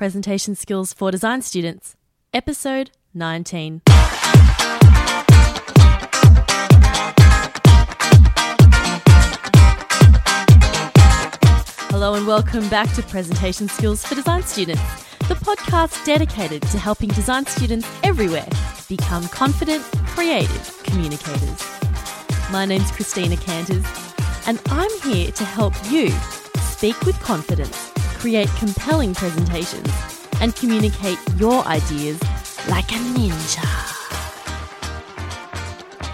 Presentation Skills for Design Students, Episode 19. Hello and welcome back to Presentation Skills for Design Students, the podcast dedicated to helping design students everywhere become confident, creative communicators. My name's Christina Canters, and I'm here to help you speak with confidence, create compelling presentations, and communicate your ideas like a ninja.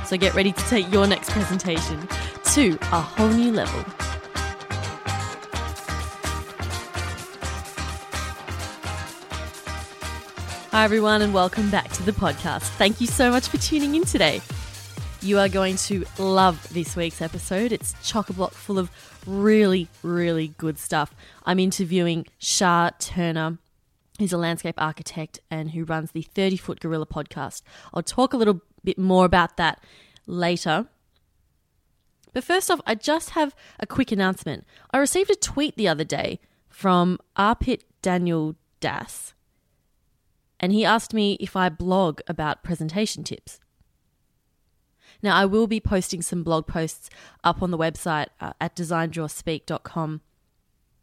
So get ready to take your next presentation to a whole new level. Hi, everyone, and welcome back to the podcast. Thank you so much for tuning in today. You are going to love this week's episode. It's chock a block full of really, really good stuff. I'm interviewing Shah Turner. He's a landscape architect and who runs the 30 Foot Gorilla podcast. I'll talk a little bit more about that later. But first off, I just have a quick announcement. I received a tweet the other day from Arpit Daniel Das and he asked me if I blog about presentation tips. Now, I will be posting some blog posts up on the website uh, at designdrawspeak.com.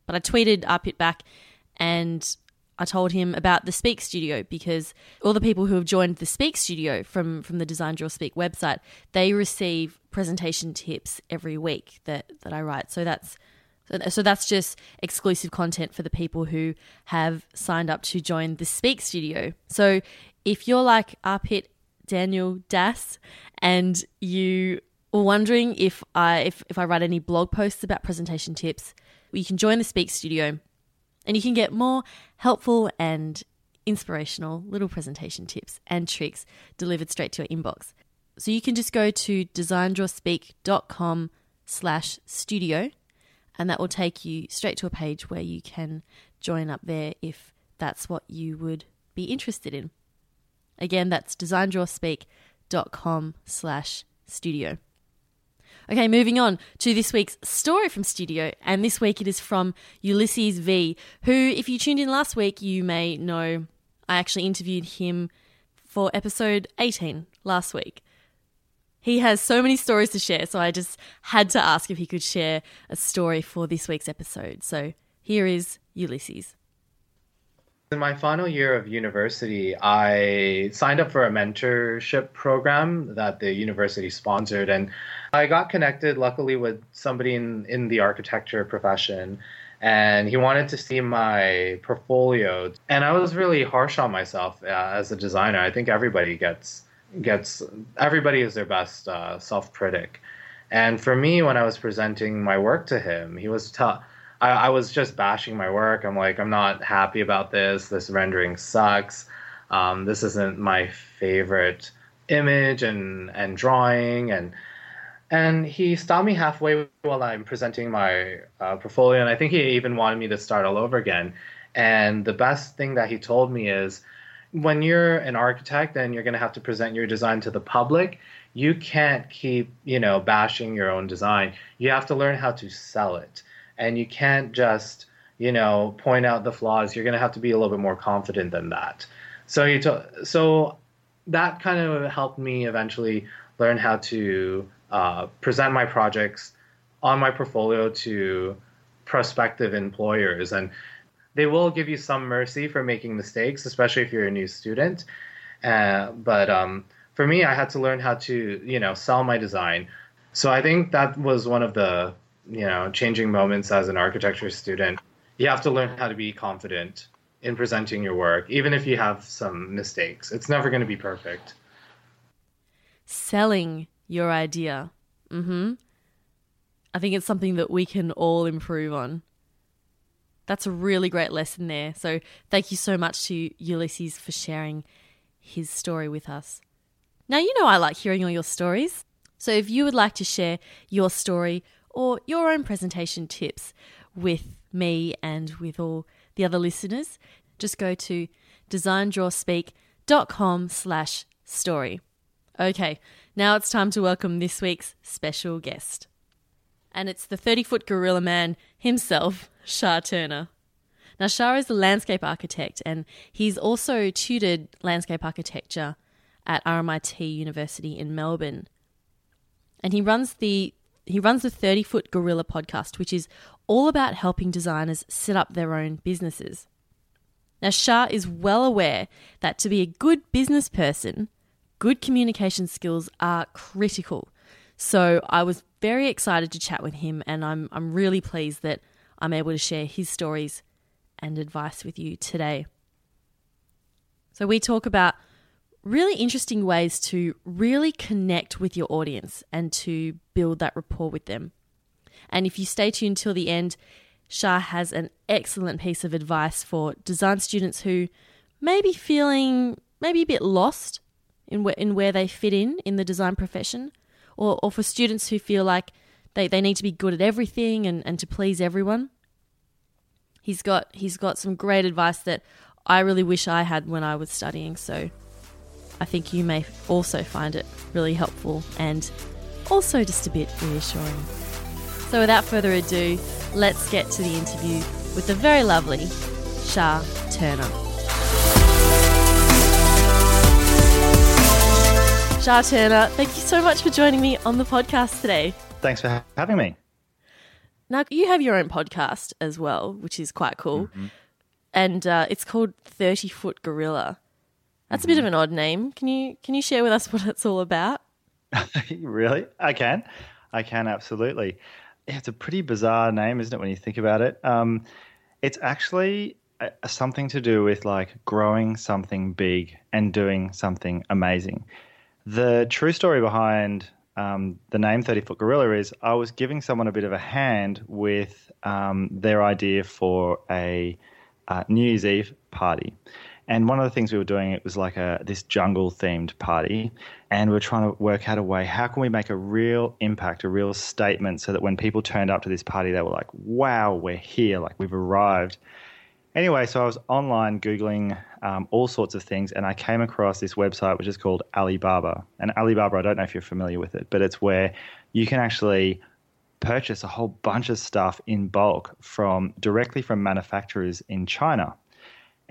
But I tweeted Arpit back and I told him about the Speak Studio because all the people who have joined the Speak Studio from, from the Design Draw Speak website, they receive presentation tips every week that, that I write. So that's so that's just exclusive content for the people who have signed up to join the Speak Studio. So if you're like Arpit Daniel Das and you are wondering if I if, if I write any blog posts about presentation tips, you can join the Speak Studio and you can get more helpful and inspirational little presentation tips and tricks delivered straight to your inbox. So you can just go to designdrawspeak.com slash studio and that will take you straight to a page where you can join up there if that's what you would be interested in. Again, that's designdrawspeak.com slash studio. Okay, moving on to this week's story from Studio, and this week it is from Ulysses V, who, if you tuned in last week, you may know I actually interviewed him for episode 18 last week. He has so many stories to share, so I just had to ask if he could share a story for this week's episode. So here is Ulysses. In my final year of university, I signed up for a mentorship program that the university sponsored, and I got connected, luckily, with somebody in, in the architecture profession. And he wanted to see my portfolio. And I was really harsh on myself uh, as a designer. I think everybody gets gets everybody is their best uh, self critic. And for me, when I was presenting my work to him, he was tough. I, I was just bashing my work. I'm like, I'm not happy about this. This rendering sucks. Um, this isn't my favorite image and and drawing and and he stopped me halfway while I'm presenting my uh, portfolio and I think he even wanted me to start all over again. And the best thing that he told me is when you're an architect and you're going to have to present your design to the public, you can't keep, you know, bashing your own design. You have to learn how to sell it. And you can't just, you know, point out the flaws. You're going to have to be a little bit more confident than that. So you to, so that kind of helped me eventually learn how to uh, present my projects on my portfolio to prospective employers and they will give you some mercy for making mistakes, especially if you're a new student. Uh, but um, for me, I had to learn how to, you know, sell my design. So I think that was one of the, you know, changing moments as an architecture student. You have to learn how to be confident in presenting your work, even if you have some mistakes. It's never going to be perfect. Selling your idea. Mm-hmm. I think it's something that we can all improve on. That's a really great lesson there. So thank you so much to Ulysses for sharing his story with us. Now, you know I like hearing all your stories. So if you would like to share your story or your own presentation tips with me and with all the other listeners, just go to designdrawspeak.com slash story. Okay, now it's time to welcome this week's special guest. And it's the 30 foot gorilla man himself, Shah Turner. Now, Shah is a landscape architect and he's also tutored landscape architecture at RMIT University in Melbourne. And he runs the he runs the 30 Foot Gorilla podcast, which is all about helping designers set up their own businesses. Now, Shah is well aware that to be a good business person, good communication skills are critical. So I was very excited to chat with him, and I'm, I'm really pleased that I'm able to share his stories and advice with you today. So we talk about really interesting ways to really connect with your audience and to build that rapport with them. And if you stay tuned till the end, Shah has an excellent piece of advice for design students who may be feeling maybe a bit lost in where, in where they fit in in the design profession, or, or for students who feel like they, they need to be good at everything and, and to please everyone. He's got he's got some great advice that I really wish I had when I was studying, so I think you may also find it really helpful and also just a bit reassuring. So without further ado, let's get to the interview with the very lovely Shah Turner. Shah Turner, thank you so much for joining me on the podcast today. Thanks for ha- having me. Now, you have your own podcast as well, which is quite cool. Mm-hmm. And uh, it's called 30 Foot Gorilla. That's a bit of an odd name. Can you can you share with us what it's all about? really? I can. I can absolutely. It's a pretty bizarre name, isn't it, when you think about it? Um, it's actually a, a, something to do with like growing something big and doing something amazing. The true story behind um, the name 30 Foot Gorilla is I was giving someone a bit of a hand with um, their idea for a uh, New Year's Eve party. And one of the things we were doing, it was like a this jungle themed party, and we are trying to work out a way how can we make a real impact, a real statement, so that when people turned up to this party, they were like, "Wow, we're here! Like we've arrived." Anyway, so I was online googling um, all sorts of things, and I came across this website which is called Alibaba. And Alibaba, I don't know if you're familiar with it, but it's where you can actually purchase a whole bunch of stuff in bulk from directly from manufacturers in China.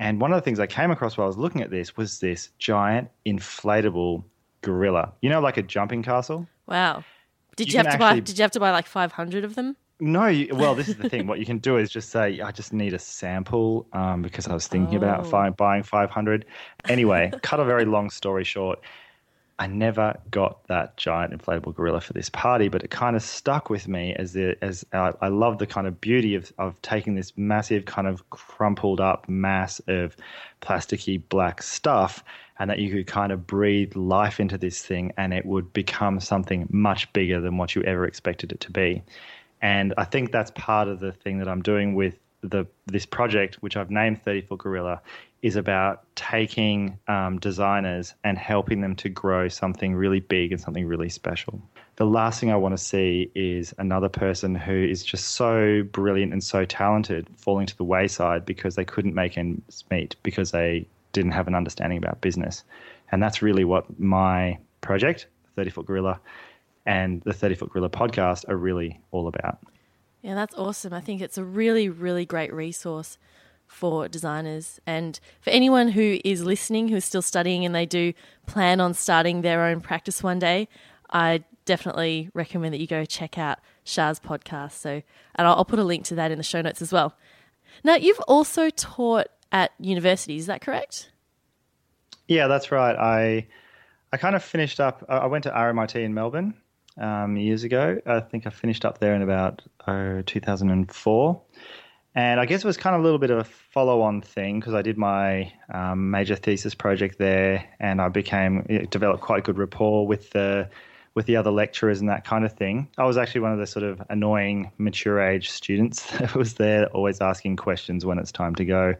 And one of the things I came across while I was looking at this was this giant inflatable gorilla. You know, like a jumping castle. Wow! Did you, you have to actually... buy? Did you have to buy like five hundred of them? No, you, well, this is the thing. What you can do is just say, I just need a sample um, because I was thinking oh. about fi- buying 500. Anyway, cut a very long story short. I never got that giant inflatable gorilla for this party, but it kind of stuck with me as the, as uh, I love the kind of beauty of, of taking this massive kind of crumpled up mass of plasticky black stuff and that you could kind of breathe life into this thing and it would become something much bigger than what you ever expected it to be. And I think that's part of the thing that I'm doing with the this project, which I've named 30 Foot Gorilla, is about taking um, designers and helping them to grow something really big and something really special. The last thing I want to see is another person who is just so brilliant and so talented falling to the wayside because they couldn't make ends meet because they didn't have an understanding about business. And that's really what my project, 30 Foot Gorilla, and the 30 Foot Gorilla podcast are really all about. Yeah, that's awesome. I think it's a really, really great resource for designers and for anyone who is listening, who is still studying and they do plan on starting their own practice one day. I definitely recommend that you go check out Shah's podcast. So, and I'll, put a link to that in the show notes as well. Now, you've also taught at university, is that correct? Yeah, that's right. I I kind of finished up. I went to RMIT in Melbourne um, years ago. I think I finished up there in about uh, 2004. And I guess it was kind of a little bit of a follow on thing because I did my um, major thesis project there and I became, developed quite good rapport with the, with the other lecturers and that kind of thing. I was actually one of the sort of annoying mature age students that was there, always asking questions when it's time to go,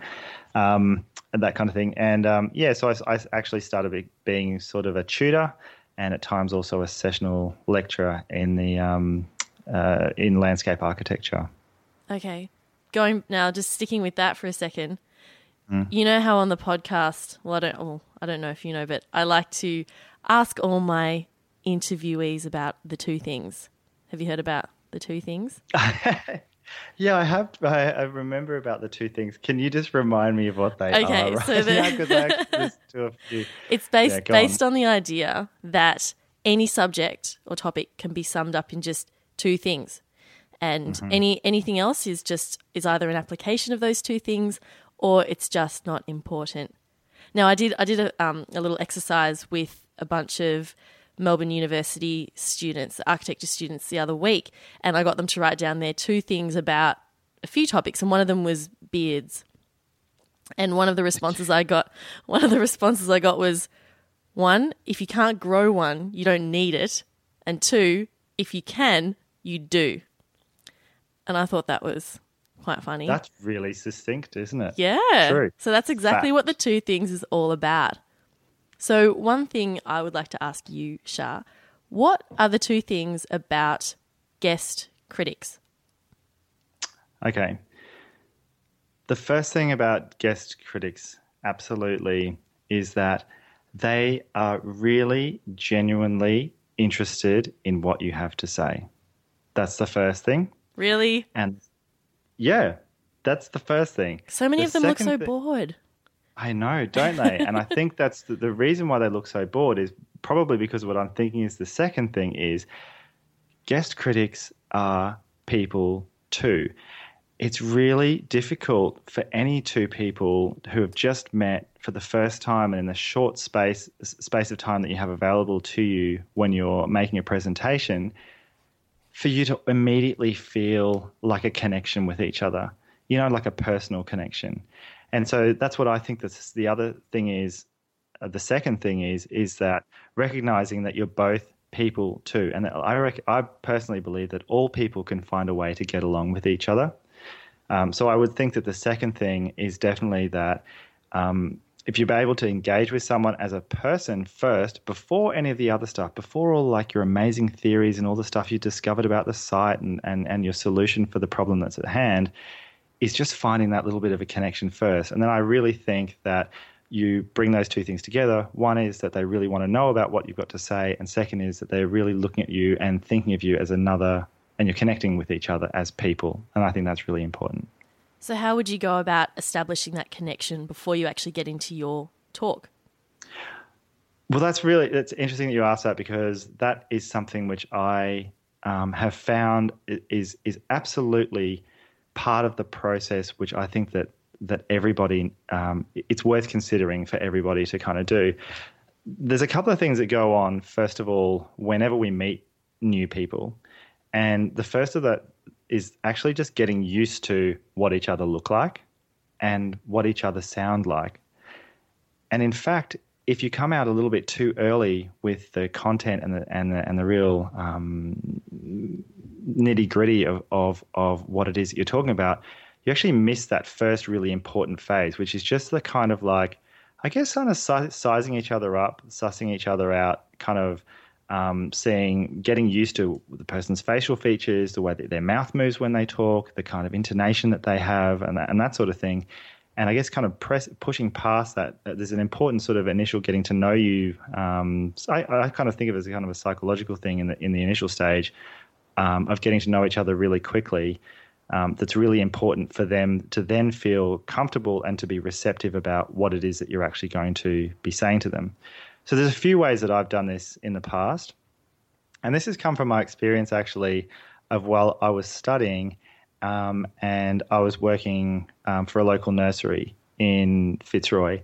um, and that kind of thing. And um, yeah, so I, I, actually started being sort of a tutor and at times also a sessional lecturer in the um, uh, in landscape architecture. Okay, going now, just sticking with that for a second. Mm. You know how on the podcast, well, I don't, well, I don't know if you know, but I like to ask all my interviewees about the two things. Have you heard about the two things? Yeah, I have. I, I, remember about the two things. Can you just remind me of what they okay, are? Okay, so the, it's based yeah, based on. on the idea that any subject or topic can be summed up in just two things, and mm-hmm. any anything else is just is either an application of those two things or it's just not important. Now, I did I did a, um, a little exercise with a bunch of Melbourne University students, architecture students, the other week, and I got them to write down their two things about a few topics, and one of them was beards. And one of the responses I got, one of the responses I got was, one, if you can't grow one, you don't need it, and two, if you can, you do. And I thought that was quite funny. That's really succinct, isn't it? Yeah. True. So that's exactly Fact. what the two things is all about. So, one thing I would like to ask you, Shah, what are the two things about guest critics? Okay. The first thing about guest critics, absolutely, is that they are really genuinely interested in what you have to say. That's the first thing. Really? And yeah, that's the first thing. So many the of them look so bored. I know, don't they? and I think that's the, the reason why they look so bored is probably because what I'm thinking is the second thing is guest critics are people too. It's really difficult for any two people who have just met for the first time and in the short space space of time that you have available to you when you're making a presentation for you to immediately feel like a connection with each other. You know, like a personal connection. And so that's what I think that's the other thing is uh, the second thing is is that recognizing that you're both people too. And I rec- I personally believe that all people can find a way to get along with each other. Um, so I would think that the second thing is definitely that um, if you're able to engage with someone as a person first, before any of the other stuff, before all like your amazing theories and all the stuff you discovered about the site and, and, and your solution for the problem that's at hand, is just finding that little bit of a connection first. And then I really think that you bring those two things together. One is that they really want to know about what you've got to say, and second is that they're really looking at you and thinking of you as another, and you're connecting with each other as people. And I think that's really important. So, how would you go about establishing that connection before you actually get into your talk? Well, that's really it's interesting that you ask that because that is something which I um, have found is is absolutely part of the process, which I think that that everybody um, it's worth considering for everybody to kind of do. There's a couple of things that go on. First of all, whenever we meet new people, and the first of that is actually just getting used to what each other look like and what each other sound like. And in fact, if you come out a little bit too early with the content and the and the and the real um, nitty gritty of, of of what it is that you're talking about, you actually miss that first really important phase, which is just the kind of like, I guess, kind of sizing each other up, sussing each other out, kind of um, seeing, getting used to the person's facial features, the way that their mouth moves when they talk, the kind of intonation that they have, and that, and that sort of thing. And I guess kind of press, pushing past that, there's an important sort of initial getting to know you. Um, I, I, kind of think of it as kind of a psychological thing in the in the initial stage um, of getting to know each other really quickly. Um, that's really important for them to then feel comfortable and to be receptive about what it is that you're actually going to be saying to them. So there's a few ways that I've done this in the past. And this has come from my experience actually of while I was studying um, and I was working um, for a local nursery in Fitzroy.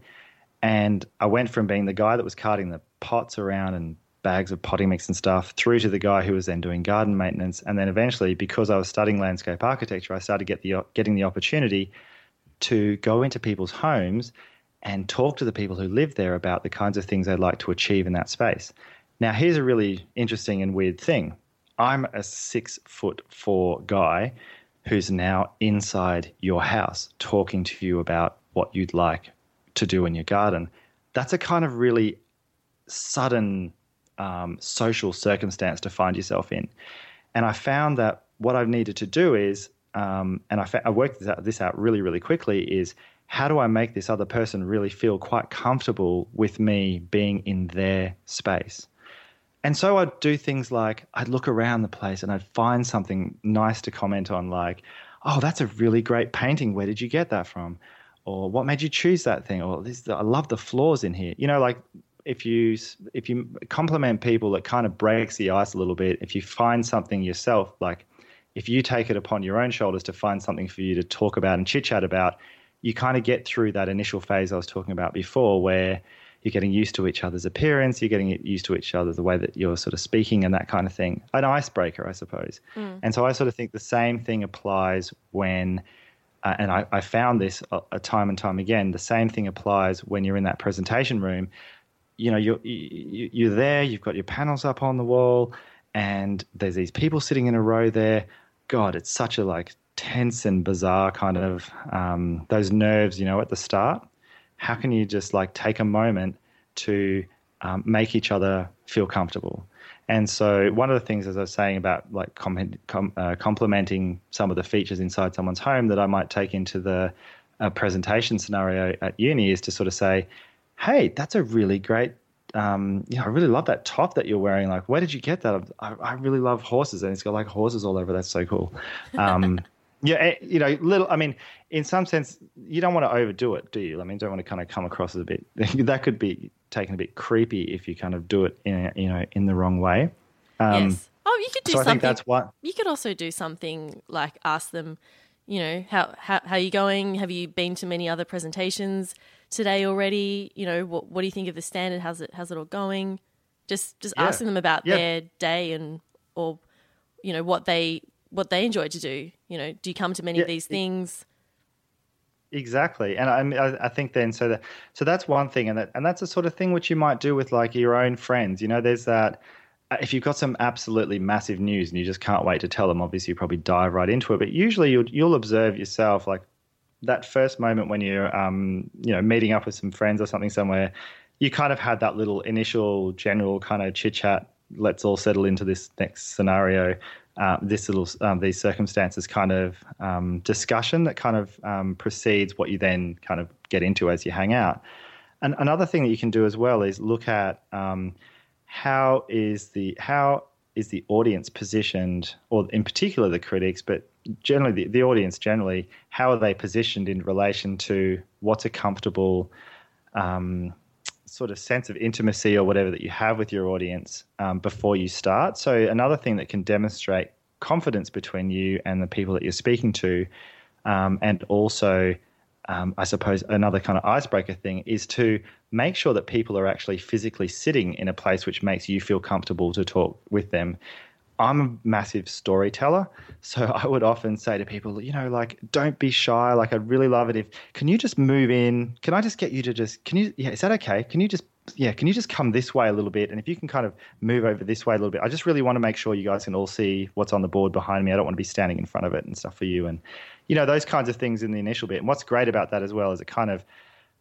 And I went from being the guy that was carting the pots around and bags of potting mix and stuff through to the guy who was then doing garden maintenance. And then eventually, because I was studying landscape architecture, I started get the, getting the opportunity to go into people's homes and talk to the people who live there about the kinds of things they'd like to achieve in that space. Now, here's a really interesting and weird thing. I'm a six foot four guy who's now inside your house talking to you about what you'd like to do in your garden. That's a kind of really sudden um, social circumstance to find yourself in. And I found that what I've needed to do is, um, and I, fa- I worked this out, this out really, really quickly, is how do I make this other person really feel quite comfortable with me being in their space? And so I'd do things like I'd look around the place and I'd find something nice to comment on, like, oh, that's a really great painting. Where did you get that from? Or what made you choose that thing? Or this, I love the floors in here. You know, like if you if you compliment people, it kind of breaks the ice a little bit. If you find something yourself, like if you take it upon your own shoulders to find something for you to talk about and chit chat about, you kind of get through that initial phase I was talking about before, where you're getting used to each other's appearance, you're getting used to each other, the way that you're sort of speaking and that kind of thing. An icebreaker, I suppose. Mm. And so I sort of think the same thing applies when, uh, and I, I, found this a, a, time and time again, the same thing applies when you're in that presentation room. You know, you're, you, you're there, you've got your panels up on the wall, and there's these people sitting in a row there. God, it's such a like tense and bizarre kind of um, those nerves, you know, at the start how can you just like take a moment to um, make each other feel comfortable? And so, one of the things, as I was saying about like com- com- uh, complementing some of the features inside someone's home that I might take into the uh, presentation scenario at uni is to sort of say, "Hey, that's a really great um, you know, I really love that top that you're wearing. Like, where did you get that? I, I really love horses, and it's got like horses all over. That's so cool. Um, yeah, eh, you know, little. I mean, in some sense, you don't want to overdo it, do you? I mean, you don't want to kind of come across as a bit. that could be taken a bit creepy if you kind of do it in, you know, in the wrong way. Um, yes. Oh, you could do so something. I think that's what you could also do something like ask them. You know, how how how are you going? Have you been to many other presentations today already? You know, what what do you think of the standard? How's it how's it all going? Just just yeah. asking them about yeah. their day and or you know what they what they enjoy to do. You know, do you come to many yeah, of these things? Exactly, and I, I think then so that so that's one thing, and that and that's the sort of thing which you might do with like your own friends. You know, there's that uh, if you've got some absolutely massive news and you just can't wait to tell them, obviously you probably dive right into it. But usually you'll you'll observe yourself like that first moment when you're um you know meeting up with some friends or something somewhere, you kind of had that little initial general kind of chit chat. Let's all settle into this next scenario uh, this little um, these circumstances kind of um, discussion that kind of um, precedes what you then kind of get into as you hang out. And another thing that you can do as well is look at um, how is the how is the audience positioned, or in particular the critics, but generally the, the audience generally, how are they positioned in relation to what's a comfortable um, sort of sense of intimacy or whatever that you have with your audience um, before you start. So another thing that can demonstrate confidence between you and the people that you're speaking to, um, and also, um, I suppose, another kind of icebreaker thing is to make sure that people are actually physically sitting in a place which makes you feel comfortable to talk with them. I'm a massive storyteller, so I would often say to people, you know, like, don't be shy. Like, I'd really love it if, can you just move in? Can I just get you to just, can you, yeah, is that okay? Can you just, yeah, can you just come this way a little bit? And if you can kind of move over this way a little bit, I just really want to make sure you guys can all see what's on the board behind me. I don't want to be standing in front of it and stuff for you. And, you know, those kinds of things in the initial bit. And what's great about that as well is it kind of,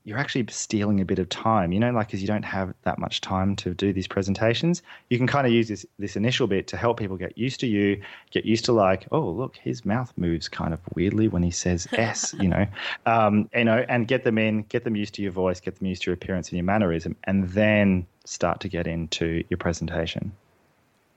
you're actually stealing a bit of time, you know, like because you don't have that much time to do these presentations. You can kind of use this this initial bit to help people get used to you, get used to like, oh, look, his mouth moves kind of weirdly when he says S, you know, um, you know, and get them in, get them used to your voice, get them used to your appearance and your mannerism, and then start to get into your presentation.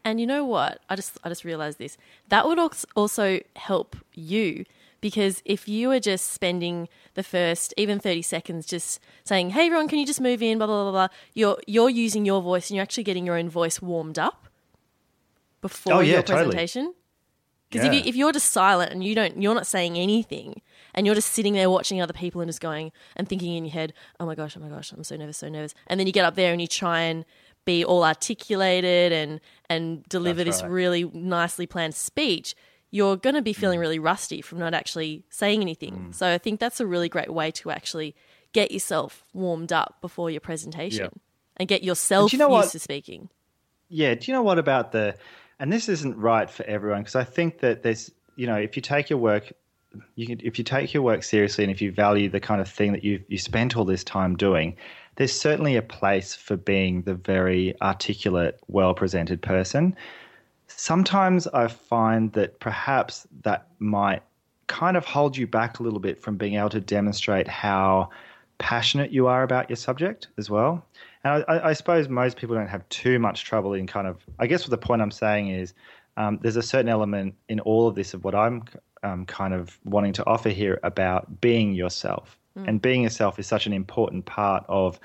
And you know what? I just I just realized this. That would also help you because if you are just spending the first even 30 seconds just saying, hey, everyone, can you just move in, blah, blah, blah, blah, you're, you're using your voice and you're actually getting your own voice warmed up before oh, yeah, your presentation. Because totally. yeah. if, you, if you're just silent and you don't, you're not saying anything, and you're just sitting there watching other people and just going and thinking in your head, oh my gosh, oh my gosh, I'm so nervous, so nervous. And then you get up there and you try and be all articulated and and deliver That's this right. really nicely planned speech you're going to be feeling mm. really rusty from not actually saying anything. Mm. So I think that's a really great way to actually get yourself warmed up before your presentation yep. and get yourself you know used what? to speaking. Yeah. Do you know what about the, and this isn't right for everyone because I think that there's, you know, if you take your work, you can, if you take your work seriously and if you value the kind of thing that you you spent all this time doing, there's certainly a place for being the very articulate, well presented person sometimes I find that perhaps that might kind of hold you back a little bit from being able to demonstrate how passionate you are about your subject as well. And I, I, suppose most people don't have too much trouble in kind of. I guess what the point I'm saying is, um, there's a certain element in all of this of what I'm um, kind of wanting to offer here about being yourself. Mm. And being yourself is such an important part of,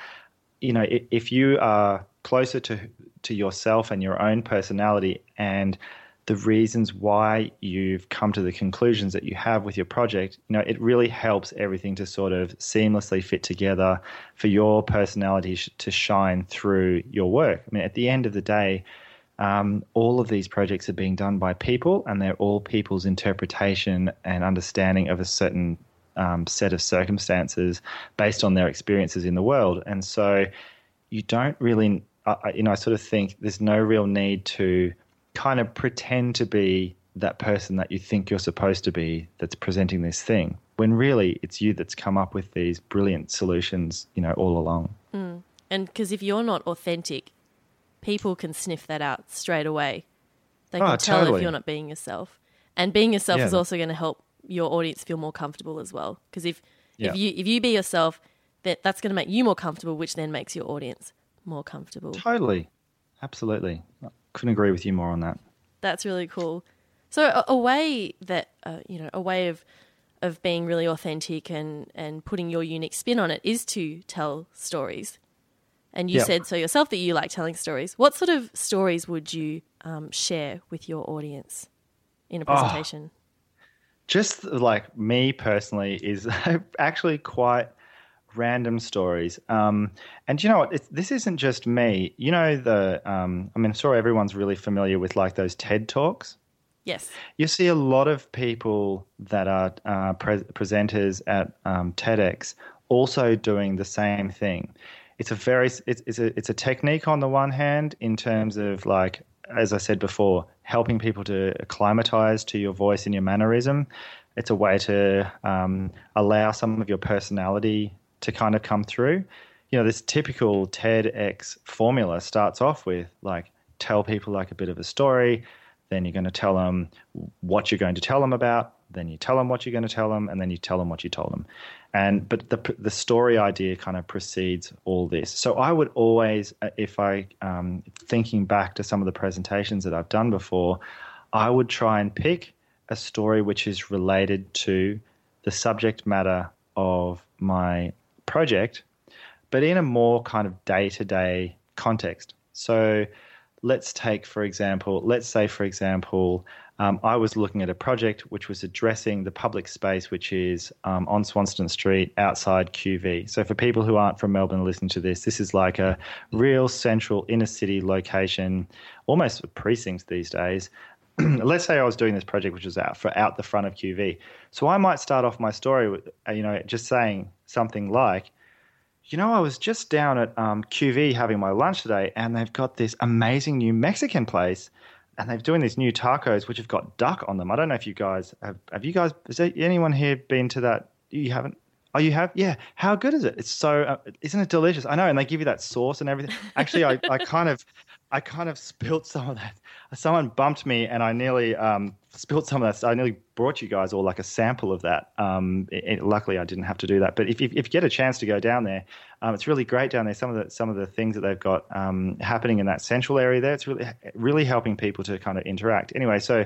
you know, if you are closer to to yourself and your own personality and the reasons why you've come to the conclusions that you have with your project, you know, it really helps everything to sort of seamlessly fit together for your personality to shine through your work. I mean, at the end of the day, um, all of these projects are being done by people, and they're all people's interpretation and understanding of a certain um, set of circumstances based on their experiences in the world. And so, you don't really, uh, you know, I sort of think there's no real need to kind of pretend to be that person that you think you're supposed to be that's presenting this thing when really it's you that's come up with these brilliant solutions you know all along mm. and because if you're not authentic people can sniff that out straight away they can oh, tell totally. if you're not being yourself and being yourself yeah. is also going to help your audience feel more comfortable as well because if yeah. if you if you be yourself that that's going to make you more comfortable which then makes your audience more comfortable totally absolutely couldn't agree with you more on that. That's really cool. So a, a way that uh, you know, a way of of being really authentic and and putting your unique spin on it is to tell stories. And you yep. said so yourself that you like telling stories. What sort of stories would you um, share with your audience in a presentation? Oh, just like me personally is actually quite random stories. Um, and you know what? It's, this isn't just me. You know the. Um, I mean, I'm sure everyone's really familiar with like those TED talks. Yes. You see a lot of people that are uh, pre- presenters at um, TEDx also doing the same thing. It's a very it's, it's a it's a technique on the one hand in terms of like as I said before, helping people to acclimatize to your voice and your mannerism. It's a way to um, allow some of your personality to kind of come through. You know, this typical TEDx formula starts off with like tell people like a bit of a story, then you're going to tell them what you're going to tell them about, then you tell them what you're going to tell them, and then you tell them what you told them. And but the the story idea kind of precedes all this. So I would always, uh, if I um, thinking back to some of the presentations that I've done before, I would try and pick a story which is related to the subject matter of my project, but in a more kind of day to day context. So let's take, for example, let's say, for example, um, I was looking at a project which was addressing the public space which is um, on Swanston Street outside QV. So, for people who aren't from Melbourne listening to this, this is like a real central inner city location, almost a precinct these days. Let's say I was doing this project which was out for out the front of QV. So I might start off my story with, you know, just saying, something like, you know, I was just down at um, QV having my lunch today, and they've got this amazing new Mexican place, and they're doing these new tacos which have got duck on them. I don't know if you guys have. Have you guys? Has anyone here been to that? You haven't. Oh, you have? Yeah. How good is it? It's so. Uh, isn't it delicious? I know, and they give you that sauce and everything. Actually, I, I kind of, I kind of spilt some of that. Someone bumped me, and I nearly um, spilt some of that. I nearly brought you guys all like a sample of that. Um, it, it, luckily, I didn't have to do that. But if, if, if you get a chance to go down there, um, it's really great down there. Some of the some of the things that they've got um, happening in that central area there, it's really really helping people to kind of interact. Anyway, so.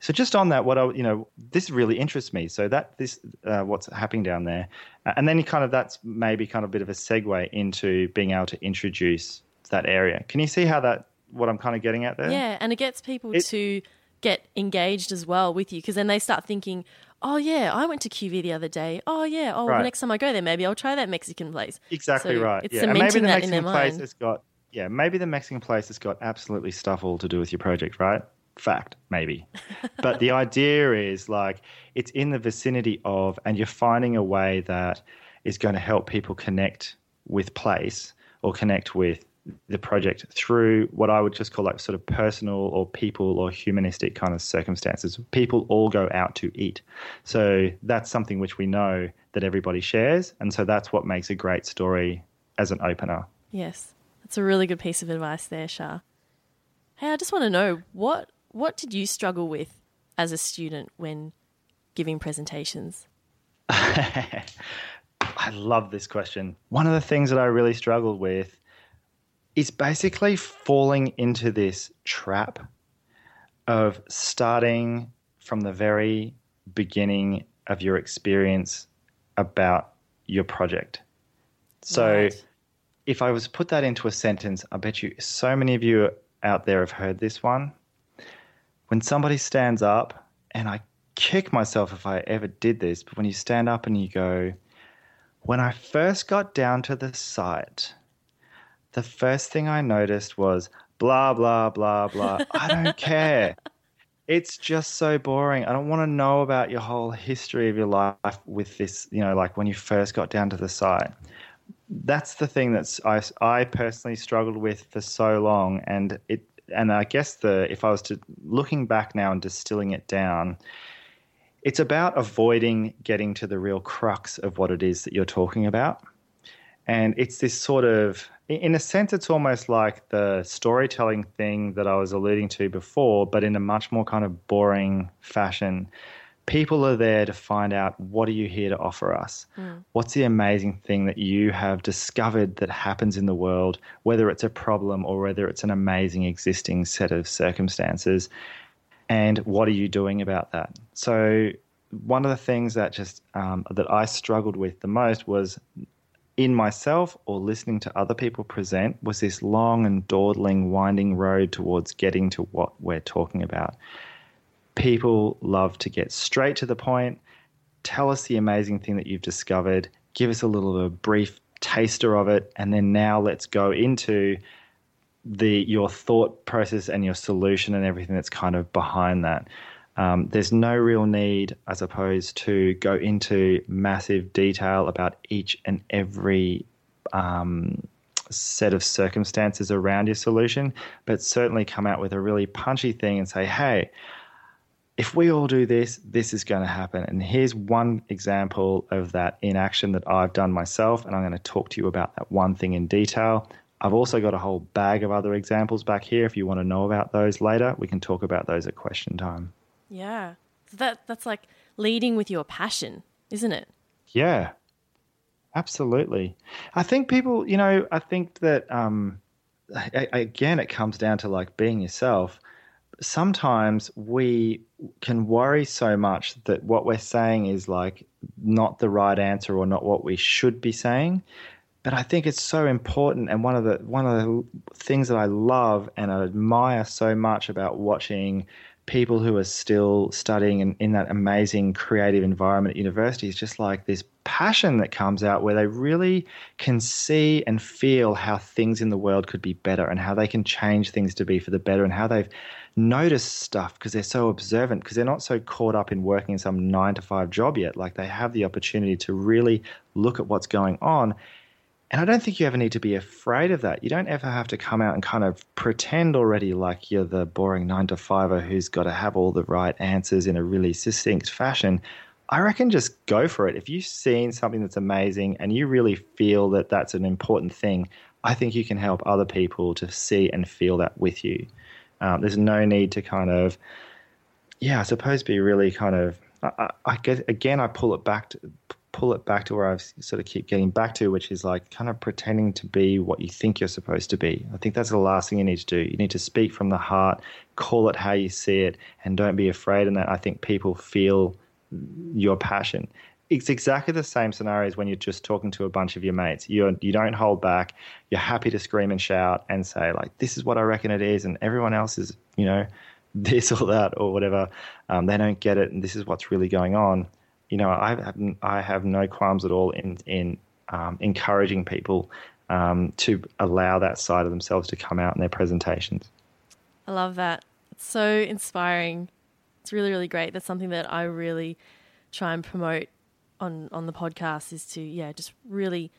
So just on that, what I you know, this really interests me. So that this uh, what's happening down there, and then kind of that's maybe kind of a bit of a segue into being able to introduce that area. Can you see how that what I'm kind of getting at there? Yeah, and it gets people it, to get engaged as well with you because then they start thinking, oh yeah, I went to QV the other day. Oh yeah, oh right. next time I go there, maybe I'll try that Mexican place. Exactly so right. It's yeah, cementing and maybe the that Mexican in their place mind. has got yeah, maybe the Mexican place has got absolutely stuff all to do with your project, right? Fact, maybe. but the idea is like it's in the vicinity of, and you're finding a way that is going to help people connect with place or connect with the project through what I would just call like sort of personal or people or humanistic kind of circumstances. People all go out to eat. So that's something which we know that everybody shares. And so that's what makes a great story as an opener. Yes. That's a really good piece of advice there, Shah. Hey, I just want to know what what did you struggle with as a student when giving presentations? I love this question. One of the things that I really struggled with is basically falling into this trap of starting from the very beginning of your experience about your project. So, Right. if I was to put that into a sentence, I bet you so many of you out there have heard this one. When somebody stands up, and I kick myself if I ever did this, but when you stand up and you go, When I first got down to the site, the first thing I noticed was blah, blah, blah, blah. I don't care. It's just so boring. I don't want to know about your whole history of your life with this, you know, like when you first got down to the site that's the thing that's I, I personally struggled with for so long and it and I guess the if I was to looking back now and distilling it down it's about avoiding getting to the real crux of what it is that you're talking about and it's this sort of in a sense it's almost like the storytelling thing that I was alluding to before but in a much more kind of boring fashion. People are there to find out what are you here to offer us? What's the amazing thing that you have discovered that happens in the world whether it's a problem or whether it's an amazing existing set of circumstances? And what are you doing about that? So one of the things that just um, that i struggled with the most was in myself or listening to other people present was this long and dawdling winding road towards getting to what we're talking about people love to get straight to the point. Tell us the amazing thing that you've discovered. Give us a little a brief taster of it, and then now let's go into the your thought process and your solution and everything that's kind of behind that. Um, there's no real need, I suppose, to go into massive detail about each and every um, set of circumstances around your solution, but certainly come out with a really punchy thing and say, hey, if we all do this, this is going to happen. And here's one example of that in action that I've done myself. And I'm going to talk to you about that one thing in detail. I've also got a whole bag of other examples back here. If you want to know about those later, we can talk about those at question time. Yeah. So that that's like leading with your passion, isn't it? Yeah, absolutely. I think people, you know, I think that, um, I, I- again, it comes down to like being yourself. Sometimes we can worry so much that what we're saying is like not the right answer or not what we should be saying. But I think it's so important, and one of the one of the things that I love and I admire so much about watching people who are still studying in, in that amazing creative environment at university is just like this passion that comes out where they really can see and feel how things in the world could be better and how they can change things to be for the better and how they've noticed stuff because they're so observant because they're not so caught up in working some nine to five job yet. Like they have the opportunity to really look at what's going on and I don't think you ever need to be afraid of that. You don't ever have to come out and kind of pretend already like you're the boring nine to fiver who's got to have all the right answers in a really succinct fashion. I reckon just go for it. If you've seen something that's amazing and you really feel that that's an important thing, I think you can help other people to see and feel that with you. Um, there's no need to kind of, yeah, I suppose be really kind of. I, I, I guess again, I pull it back to pull it back to where I've sort of keep getting back to, which is like kind of pretending to be what you think you're supposed to be. I think that's the last thing you need to do. You need to speak from the heart, call it how you see it, and don't be afraid. And that I think people feel your passion. It's exactly the same scenario as when you're just talking to a bunch of your mates. You you don't hold back. You're happy to scream and shout and say like, "This is what I reckon it is," and everyone else is, you know, this or that or whatever. Um, they don't get it, and this is what's really going on. You know, I have I have no qualms at all in in um, encouraging people um, to allow that side of themselves to come out in their presentations. I love that. It's so inspiring. It's really, really great. That's something that I really try and promote on on the podcast is to yeah, just really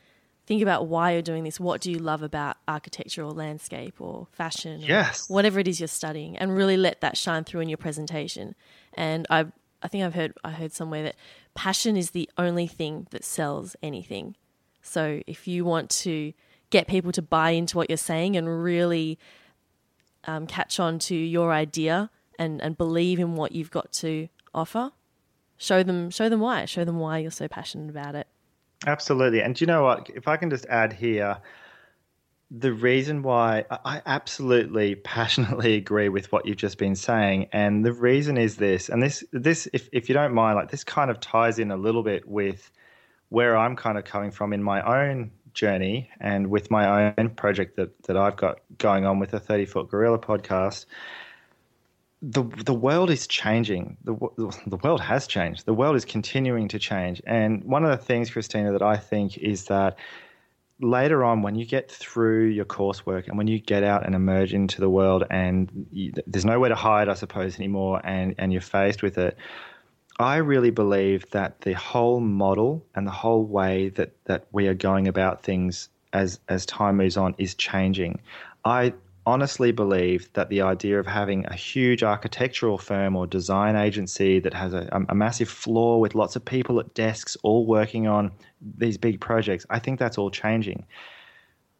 think about why you're doing this. What do you love about architecture or landscape or fashion? or Yes. whatever it is you're studying, and really let that shine through in your presentation. And I I think I've heard I heard somewhere that passion is the only thing that sells anything. So if you want to get people to buy into what you're saying and really um, catch on to your idea and, and believe in what you've got to offer, show them show them why. Show them why you're so passionate about it. Absolutely. And do you know what? If I can just add here, the reason why I absolutely passionately agree with what you've just been saying, and the reason is this, and this this if if you don't mind, like this kind of ties in a little bit with where I'm kind of coming from in my own journey and with my own project that that I've got going on with the 30 Foot Gorilla podcast. The the world is changing. The the world has changed. The world is continuing to change. And one of the things, Christina, that I think is that later on, when you get through your coursework and when you get out and emerge into the world, and you, there's nowhere to hide, I suppose, anymore, and, and you're faced with it, I really believe that the whole model and the whole way that, that we are going about things as as time moves on is changing. I honestly believe that the idea of having a huge architectural firm or design agency that has a, a, massive floor with lots of people at desks all working on these big projects, I think that's all changing.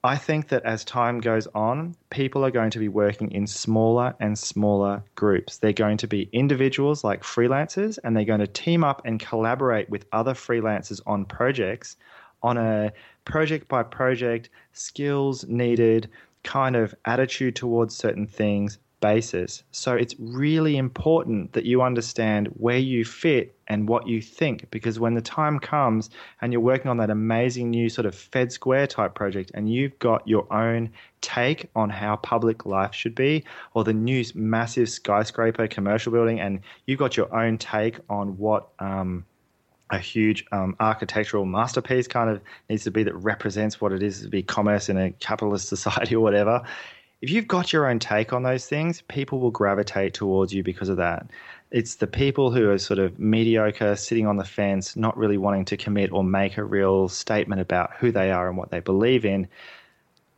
I think that as time goes on, people are going to be working in smaller and smaller groups. They're going to be individuals like freelancers, and they're going to team up and collaborate with other freelancers on projects on a project by project, skills needed, kind of attitude towards certain things basis. So it's really important that you understand where you fit and what you think because when the time comes and you're working on that amazing new sort of Fed Square type project and you've got your own take on how public life should be or the new massive skyscraper commercial building and you've got your own take on what um, a huge um, architectural masterpiece kind of needs to be that represents what it is to be commerce in a capitalist society or whatever. If you've got your own take on those things, people will gravitate towards you because of that. It's the people who are sort of mediocre, sitting on the fence, not really wanting to commit or make a real statement about who they are and what they believe in.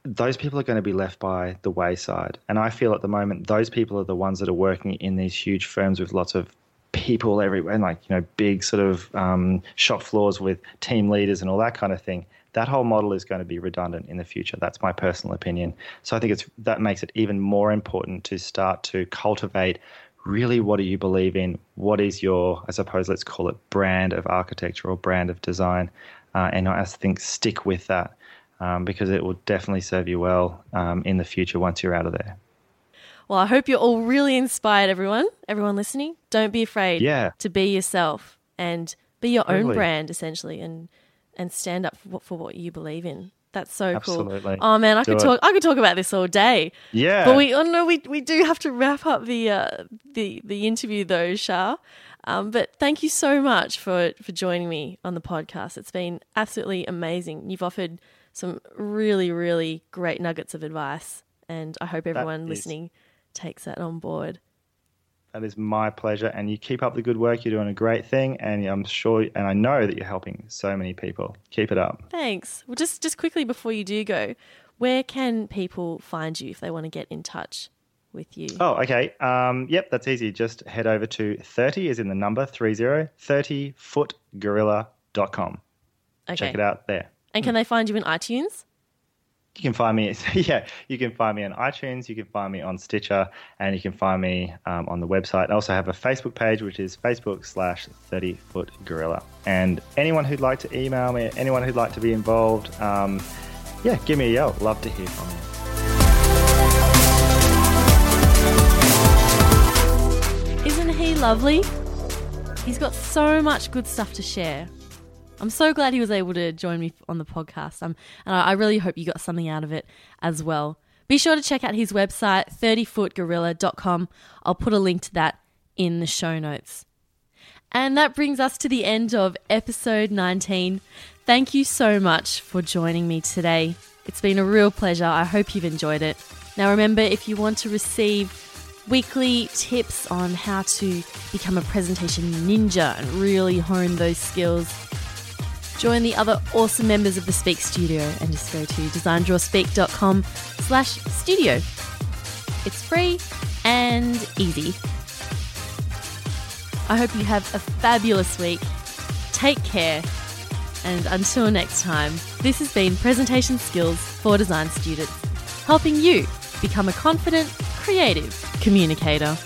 Those people are going to be left by the wayside. And I feel at the moment, those people are the ones that are working in these huge firms with lots of people everywhere, and like you know, big sort of um, shop floors with team leaders and all that kind of thing. That whole model is going to be redundant in the future. That's my personal opinion. So I think it's that makes it even more important to start to cultivate really what do you believe in? What is your, I suppose, let's call it brand of architecture or brand of design? Uh, and I think stick with that um, because it will definitely serve you well um, in the future once you're out of there. Well, I hope you're all really inspired, everyone. Everyone listening, don't be afraid yeah. to be yourself and be your totally. own brand, essentially, and and stand up for what, for what you believe in. That's so Absolutely. cool. Oh man, I do could talk. I could talk about this all day. Yeah, but we. Oh no, we we do have to wrap up the uh, the the interview though, Shah. Um, but thank you so much for for joining me on the podcast. It's been absolutely amazing. You've offered some really really great nuggets of advice, and I hope everyone listening takes that on board. That is my pleasure. And you keep up the good work. You're doing a great thing. And I'm sure, and I know that you're helping so many people. Keep it up. Thanks. Well, just, just quickly before you do go, where can people find you if they want to get in touch with you? Oh, okay. Um, yep, that's easy. Just head over to 30 is in the number 30, 30footgorilla.com. Okay. Check it out there. And can they find you in iTunes? You can find me yeah you can find me on itunes you can find me on stitcher and you can find me um, on the website. I also have a facebook page which is facebook slash 30 foot gorilla and anyone who'd like to email me anyone who'd like to be involved um, yeah give me a yell. Love to hear from you. Isn't he lovely? He's got so much good stuff to share I'm so glad he was able to join me on the podcast. Um, and I really hope you got something out of it as well. Be sure to check out his website, 30footgorilla.com. I'll put a link to that in the show notes. And that brings us to the end of episode 19. Thank you so much for joining me today. It's been a real pleasure. I hope you've enjoyed it. Now, remember, if you want to receive weekly tips on how to become a presentation ninja and really hone those skills, Join the other awesome members of the Speak Studio and just go to designdrawspeak.com slash studio. It's free and easy. I hope you have a fabulous week. Take care. And until next time, this has been Presentation Skills for Design Students, helping you become a confident, creative communicator.